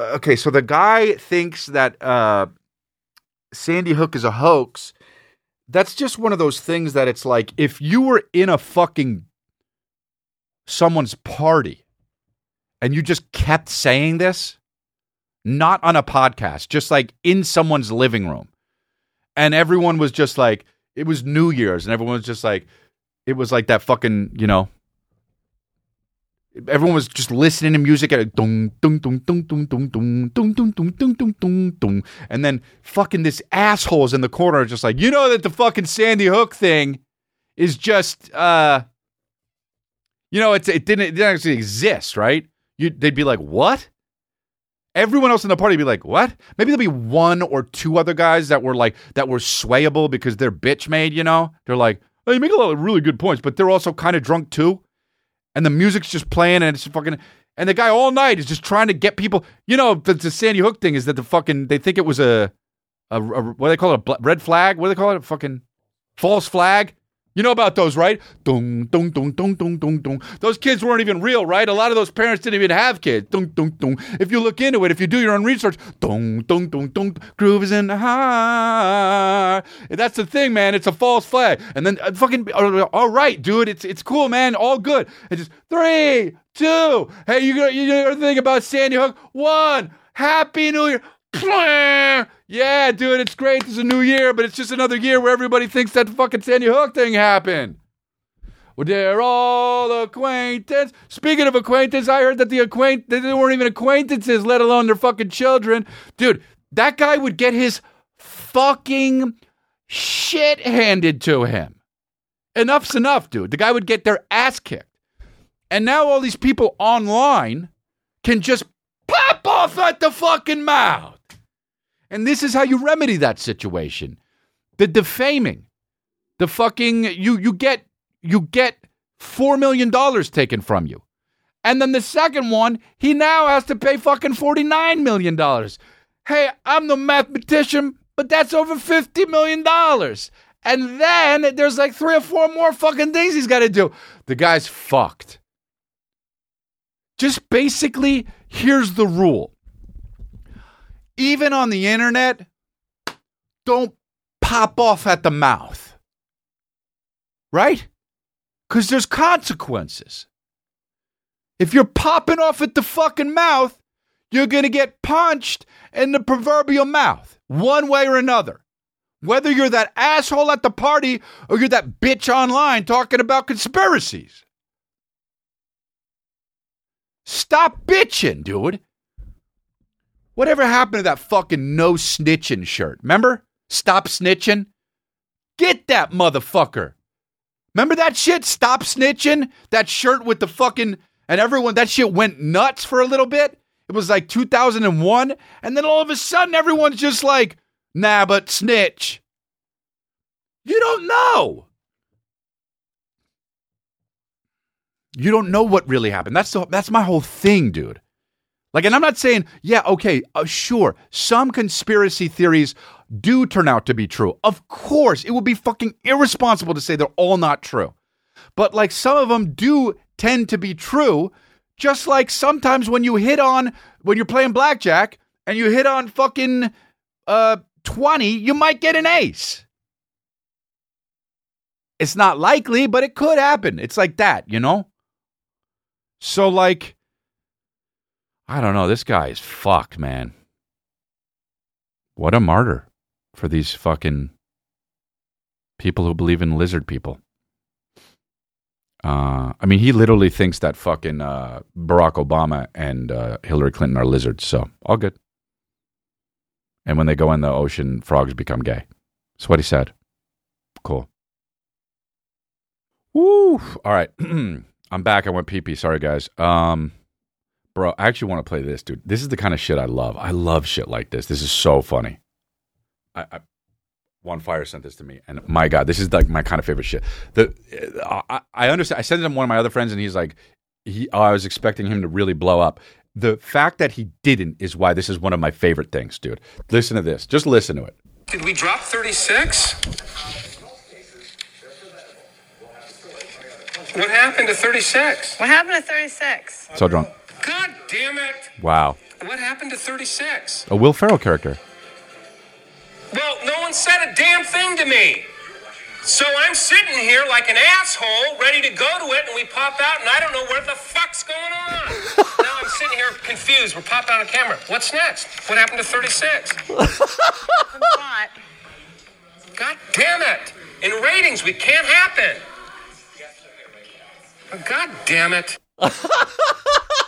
Speaker 2: uh, okay, so the guy thinks that uh, Sandy Hook is a hoax, that's just one of those things that it's like if you were in a fucking someone's party and you just kept saying this, not on a podcast, just like in someone's living room, and everyone was just like, it was New Year's, and everyone was just like, it was like that fucking, you know, everyone was just listening to music at dong dong dong dong dong dong dong dong dong dong dong dong dong and then fucking this assholes in the corner just like you know that the fucking Sandy Hook thing is just uh you know it's it didn't it didn't actually exist right you they'd be like what everyone else in the party would be like, "What?" Maybe there'll be one or two other guys that were like that were swayable because they're bitch made. You know, they're like, "Oh, you make a lot of really good points," but they're also kind of drunk too, and the music's just playing and it's fucking. And the guy all night is just trying to get people. You know, the, the Sandy Hook thing is that the fucking they think it was a, a, a what do they call it, a bl- red flag? What do they call it? A fucking false flag. You know about those, right? Dong, dong, dong, dong, dong, dong, dong. Those kids weren't even real, right? A lot of those parents didn't even have kids. Dong, dong, dong. If you look into it, if you do your own research, dong, dong, dong, dong. Groove is in the heart. That's the thing, man. It's a false flag. And then uh, fucking, uh, all right, dude. It's it's cool, man. All good. It's just three, two. Hey, you you know anything about Sandy Hook? One. Happy New Year. Yeah, dude, it's great. It's a new year, but it's just another year where everybody thinks that fucking Sandy Hook thing happened. Well, they're all acquaintance. Speaking of acquaintance, I heard that the acquaint they weren't even acquaintances, let alone their fucking children. Dude, that guy would get his fucking shit handed to him. Enough's enough, dude. The guy would get their ass kicked. And now all these people online can just pop off at the fucking mouth. And this is how you remedy that situation. The defaming. The fucking you you get you get 4 million dollars taken from you. And then the second one, he now has to pay fucking 49 million dollars. Hey, I'm the mathematician, but that's over 50 million dollars. And then there's like three or four more fucking things he's got to do. The guy's fucked. Just basically, here's the rule even on the internet, don't pop off at the mouth. Right? Because there's consequences. If you're popping off at the fucking mouth, you're going to get punched in the proverbial mouth, one way or another. Whether you're that asshole at the party or you're that bitch online talking about conspiracies. Stop bitching, dude. Whatever happened to that fucking no snitching shirt? Remember? Stop snitching. Get that motherfucker. Remember that shit? Stop snitching. That shirt with the fucking and everyone. That shit went nuts for a little bit. It was like 2001, and then all of a sudden, everyone's just like, "Nah, but snitch." You don't know. You don't know what really happened. That's the, that's my whole thing, dude. Like, and I'm not saying, yeah, okay, uh, sure, some conspiracy theories do turn out to be true. Of course, it would be fucking irresponsible to say they're all not true. But like some of them do tend to be true, just like sometimes when you hit on, when you're playing blackjack and you hit on fucking uh, 20, you might get an ace. It's not likely, but it could happen. It's like that, you know? So, like, I don't know. This guy is fucked, man. What a martyr for these fucking people who believe in lizard people. Uh, I mean, he literally thinks that fucking uh, Barack Obama and uh, Hillary Clinton are lizards. So all good. And when they go in the ocean, frogs become gay. That's what he said. Cool. Woo! All right, I'm back. I went pee pee. Sorry, guys. Um, Bro, I actually want to play this, dude. This is the kind of shit I love. I love shit like this. This is so funny. I, I Juan Fire sent this to me, and my God, this is like my kind of favorite shit. The uh, I, I understand. I sent it to one of my other friends, and he's like, he. Oh, I was expecting him to really blow up. The fact that he didn't is why this is one of my favorite things, dude. Listen to this. Just listen to it.
Speaker 4: Did we drop 36? What happened to 36?
Speaker 5: What happened to 36?
Speaker 2: So drunk.
Speaker 4: God damn it!
Speaker 2: Wow.
Speaker 4: What happened to 36?
Speaker 2: A Will Ferrell character.
Speaker 4: Well, no one said a damn thing to me. So I'm sitting here like an asshole, ready to go to it, and we pop out, and I don't know where the fuck's going on. now I'm sitting here confused. We're popped out on camera. What's next? What happened to 36?
Speaker 5: What?
Speaker 4: God damn it! In ratings, we can't happen. God damn it.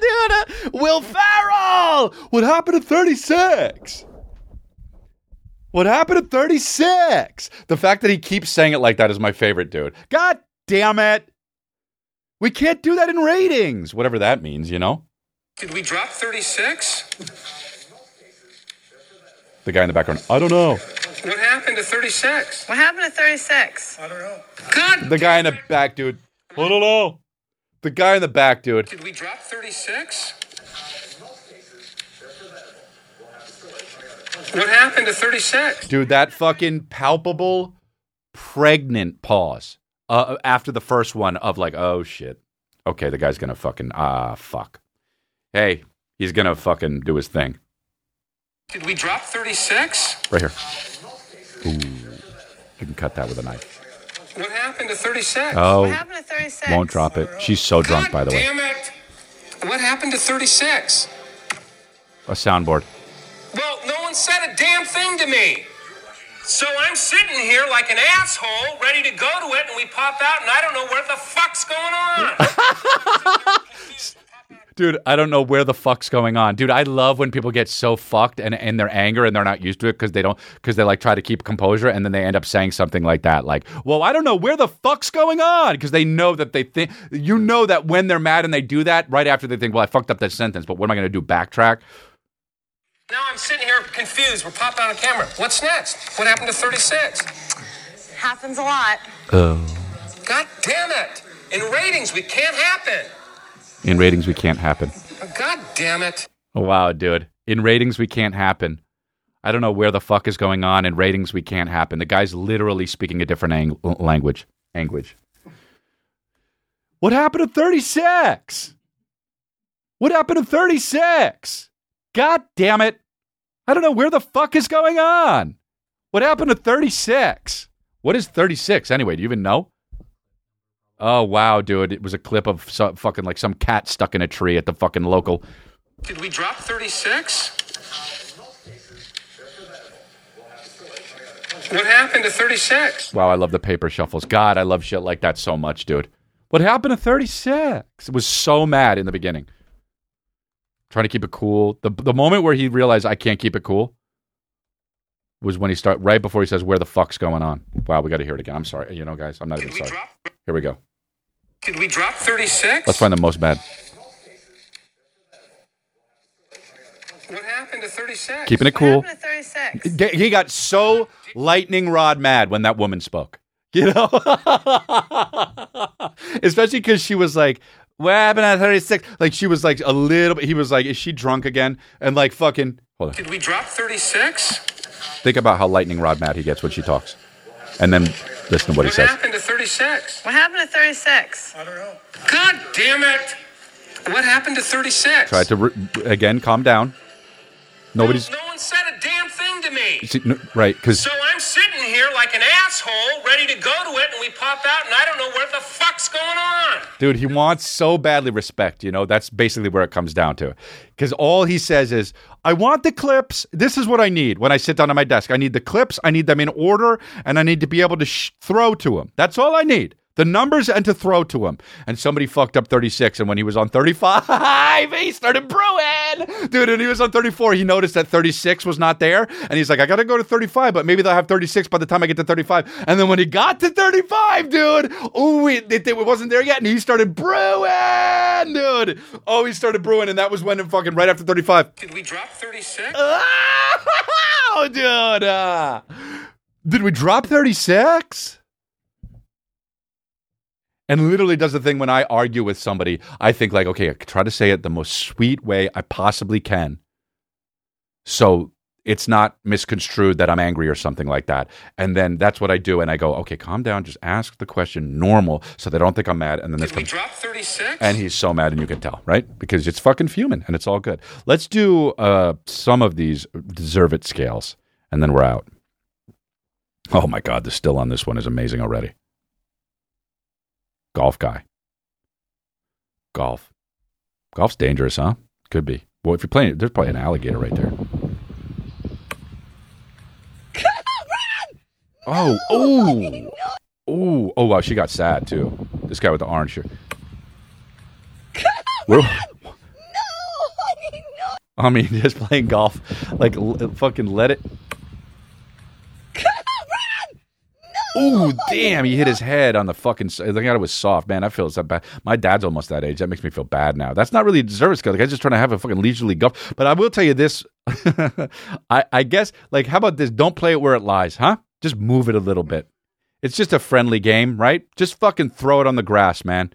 Speaker 2: dude, uh, Will Ferrell. What happened to 36? What happened to 36? The fact that he keeps saying it like that is my favorite, dude. God damn it. We can't do that in ratings, whatever that means, you know?
Speaker 4: Did we drop 36?
Speaker 2: The guy in the background. I don't know.
Speaker 4: What happened to 36?
Speaker 5: What happened to 36? I don't know.
Speaker 4: God,
Speaker 2: The guy in the back, dude. I don't know. The guy in the back, dude.
Speaker 4: did we drop 36? What happened to 36?
Speaker 2: Dude, that fucking palpable, pregnant pause uh, after the first one of like, oh shit. Okay, the guy's gonna fucking ah fuck. Hey, he's gonna fucking do his thing
Speaker 4: Did we drop 36?
Speaker 2: right here. Ooh, you can cut that with a knife.
Speaker 4: What happened to 36?
Speaker 2: Oh,
Speaker 5: What happened to 36?
Speaker 2: won't drop it. She's so drunk,
Speaker 4: God
Speaker 2: by the way.
Speaker 4: damn it. What happened to 36?
Speaker 2: A soundboard.
Speaker 4: Well, no one said a damn thing to me. So I'm sitting here like an asshole, ready to go to it, and we pop out, and I don't know where the fuck's going on.
Speaker 2: Dude, I don't know where the fuck's going on. Dude, I love when people get so fucked and in their anger and they're not used to it because they don't because they like try to keep composure and then they end up saying something like that. Like, well, I don't know where the fuck's going on. Because they know that they think you know that when they're mad and they do that, right after they think, Well, I fucked up that sentence, but what am I gonna do? Backtrack?
Speaker 4: now I'm sitting here confused. We're popping on camera. What's next? What happened to 36?
Speaker 5: Happens a lot. Oh.
Speaker 4: God damn it. In ratings, we can't happen.
Speaker 2: In ratings we can't happen.
Speaker 4: God damn it.
Speaker 2: Oh, wow, dude. In ratings we can't happen. I don't know where the fuck is going on. In ratings we can't happen. The guy's literally speaking a different ang- language. Language. What happened to 36? What happened to 36? God damn it. I don't know where the fuck is going on. What happened to 36? What is 36 anyway? Do you even know? Oh, wow, dude. It was a clip of some, fucking like some cat stuck in a tree at the fucking local.
Speaker 4: Did we drop 36? What happened to 36?
Speaker 2: Wow, I love the paper shuffles. God, I love shit like that so much, dude. What happened to 36? It was so mad in the beginning. Trying to keep it cool. The the moment where he realized I can't keep it cool was when he start right before he says where the fuck's going on. Wow, we got to hear it again. I'm sorry. You know, guys, I'm not
Speaker 4: Did
Speaker 2: even sorry.
Speaker 4: drop?
Speaker 2: Here we go.
Speaker 4: Did we drop 36?
Speaker 2: Let's find the most mad.
Speaker 4: What happened to 36?
Speaker 2: Keeping it
Speaker 5: What
Speaker 2: cool.
Speaker 5: happened to 36?
Speaker 2: He got so lightning rod mad when that woman spoke. You know? Especially because she was like, what happened at 36? Like, she was like a little bit, he was like, is she drunk again? And like, fucking, hold on.
Speaker 4: Did we drop 36?
Speaker 2: Think about how lightning rod mad he gets when she talks. And then listen to what he says.
Speaker 4: What happened to 36?
Speaker 5: What happened to 36? I don't know.
Speaker 4: God damn it! What happened to 36?
Speaker 2: Try to, re- again, calm down. Nobody's,
Speaker 4: No one said a damn thing to me.
Speaker 2: see, no, right, because
Speaker 4: So I'm sitting here like an asshole, ready to go to it, and we pop out, and I don't know where the fuck's going on.
Speaker 2: Dude, he wants so badly respect, you know? That's basically where it comes down to. Because all he says is, I want the clips. This is what I need when I sit down at my desk. I need the clips, I need them in order, and I need to be able to sh- throw to him. That's all I need. The numbers and to throw to him. And somebody fucked up 36, and when he was on 35, he started brewing. Dude, and he was on 34, he noticed that 36 was not there. And he's like, I got to go to 35, but maybe they'll have 36 by the time I get to 35. And then when he got to 35, dude, oh, it, it, it wasn't there yet. And he started brewing, dude. Oh, he started brewing. And that was when, fucking right after 35.
Speaker 4: Did we drop 36?
Speaker 2: Oh, dude. uh, did we drop 36? And literally does the thing when I argue with somebody, I think like, okay, I try to say it the most sweet way I possibly can. So it's not misconstrued that I'm angry or something like that. And then that's what I do. And I go, okay, calm down. Just ask the question normal so they don't think I'm mad. And then this
Speaker 4: Did we
Speaker 2: comes.
Speaker 4: drop 36?
Speaker 2: And he's so mad, and you can tell, right? Because it's fucking fuming, and it's all good. Let's do uh, some of these deserve it scales, and then we're out. Oh my god, the still on this one is amazing already. Golf guy. Golf. Golf's dangerous, huh? Could be. Well, if you're playing, there's probably an alligator right there. Oh, oh, oh, oh! Wow, she got sad too. This guy with the orange shirt. We're- I mean, just playing golf, like l- fucking let it. Ooh, Damn, he hit his head on the fucking. s- The it was soft, man. I feel so bad. My dad's almost that age. That makes me feel bad now. That's not really a deserved skill. The guy's just trying to have a fucking leisurely golf. But I will tell you this. I, I guess, like, how about this? Don't play it where it lies, huh? Just move it a little bit. It's just a friendly game, right? Just fucking throw it on the grass, man.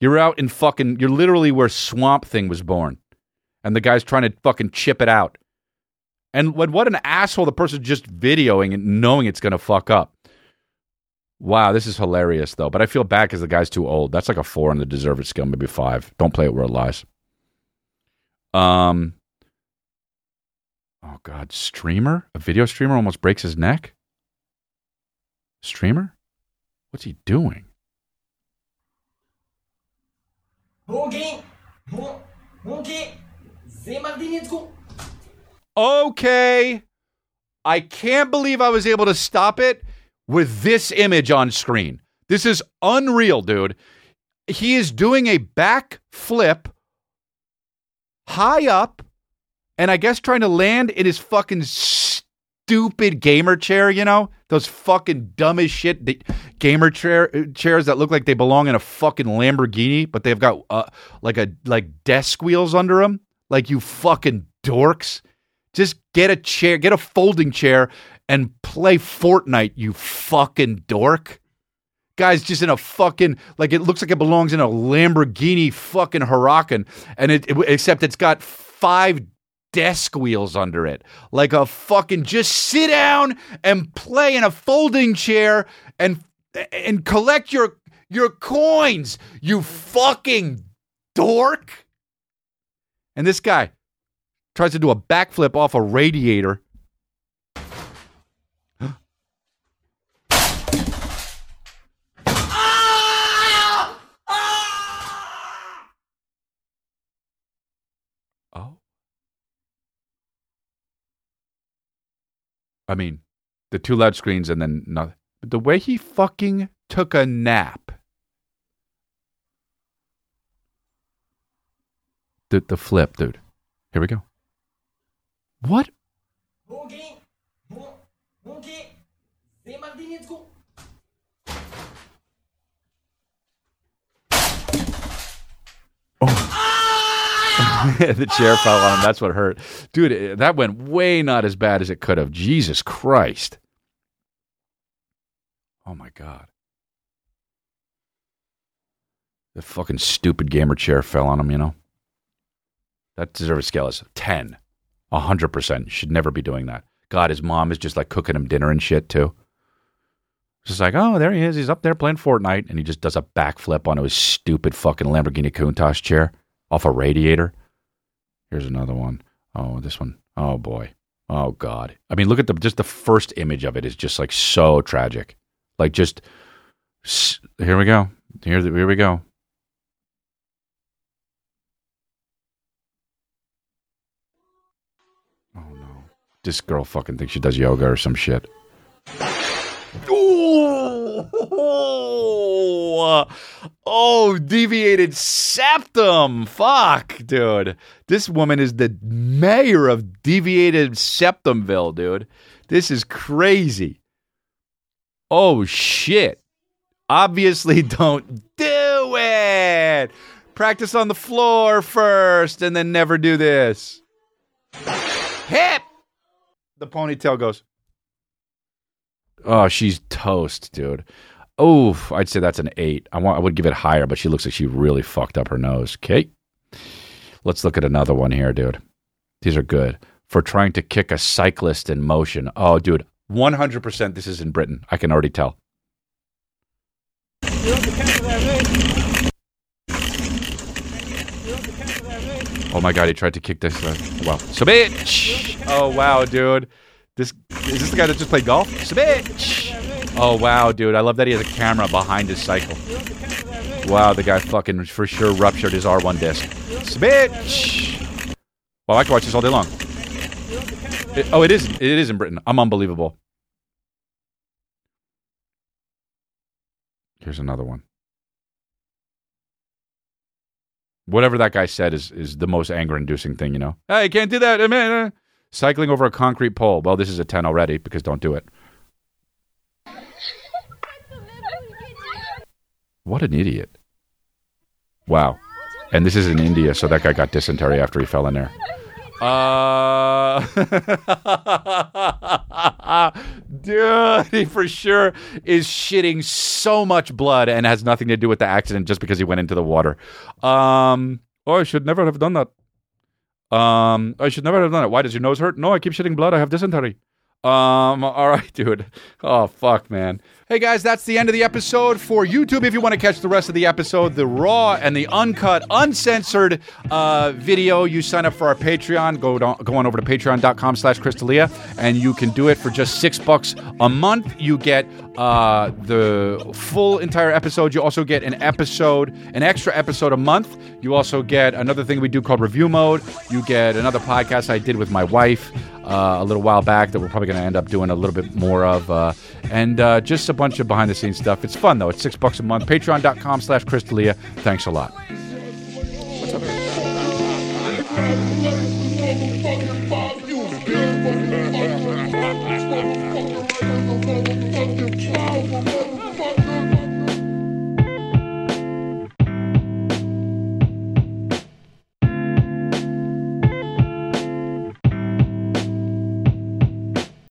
Speaker 2: You're out in fucking. You're literally where Swamp Thing was born, and the guy's trying to fucking chip it out. And what what an asshole the person just videoing and knowing it's gonna fuck up. Wow, this is hilarious though. But I feel bad because the guy's too old. That's like a four on the deserved skill, maybe five. Don't play it where it lies. Um. Oh God, streamer, a video streamer almost breaks his neck. Streamer, what's he doing?
Speaker 6: Boogie, Bo- Boogie, Zemardinicku.
Speaker 2: Okay. I can't believe I was able to stop it with this image on screen. This is unreal, dude. He is doing a back flip high up and I guess trying to land in his fucking stupid gamer chair, you know? Those fucking dumb as shit gamer chair chairs that look like they belong in a fucking Lamborghini, but they've got uh, like a like desk wheels under them. Like you fucking dorks. Just get a chair, get a folding chair and play Fortnite, you fucking dork. Guy's just in a fucking like it looks like it belongs in a Lamborghini fucking Huracan, and it, it- except it's got five desk wheels under it, like a fucking just sit down and play in a folding chair and and collect your your coins, you fucking dork. And this guy tries to do a backflip off a radiator. I mean, the two loud screens and then nothing. But the way he fucking took a nap. The the flip, dude. Here we go. What?
Speaker 6: Zemardinicku.
Speaker 2: the chair fell on him. That's what hurt. Dude, that went way not as bad as it could have. Jesus Christ. Oh my God. The fucking stupid gamer chair fell on him, you know? That deserves a scale as 10. 100%. Should never be doing that. God, his mom is just like cooking him dinner and shit too. Just like, oh, there he is. He's up there playing Fortnite, and he just does a backflip onto his stupid fucking Lamborghini Countach chair off a radiator. Here's another one. Oh, this one. Oh boy. Oh god. I mean, look at the just the first image of it is just like so tragic. Like just here we go. Here, here we go. Oh no. This girl fucking thinks she does yoga or some shit. Oh! Oh, oh, deviated septum. Fuck, dude. This woman is the mayor of deviated septumville, dude. This is crazy. Oh, shit. Obviously, don't do it. Practice on the floor first and then never do this. Hip. The ponytail goes. Oh, she's toast, dude. Oh, I'd say that's an eight. I want. I would give it higher, but she looks like she really fucked up her nose. Okay, let's look at another one here, dude. These are good for trying to kick a cyclist in motion. Oh, dude, one hundred percent. This is in Britain. I can already tell. Oh my god, he tried to kick this. Uh, so bitch. Oh wow, dude. This is this the guy that just played golf? So bitch. Oh wow, dude. I love that he has a camera behind his cycle. Wow, the guy fucking for sure ruptured his R1 disc. Bitch. Well, I can watch this all day long. It- oh, it is. It is in Britain. I'm unbelievable. Here's another one. Whatever that guy said is is the most anger-inducing thing, you know. Hey, can't do that. Cycling over a concrete pole. Well, this is a 10 already because don't do it. What an idiot. Wow. And this is in India, so that guy got dysentery after he fell in there. Uh, dude, he for sure is shitting so much blood and has nothing to do with the accident just because he went into the water. Um, oh, I should never have done that. Um, I should never have done it. Why does your nose hurt? No, I keep shitting blood. I have dysentery. Um, all right, dude. Oh, fuck, man. Hey, guys, that's the end of the episode for YouTube. If you want to catch the rest of the episode, the raw and the uncut, uncensored uh, video, you sign up for our Patreon. Go, down, go on over to patreon.com slash chrisdelia, and you can do it for just six bucks a month. You get uh, the full entire episode. You also get an episode, an extra episode a month. You also get another thing we do called review mode. You get another podcast I did with my wife uh, a little while back that we're probably going to end up doing a little bit more of. Uh, and uh, just a bunch of behind the scenes stuff. It's fun, though. It's six bucks a month. Patreon.com slash chrisdelia. Thanks a lot.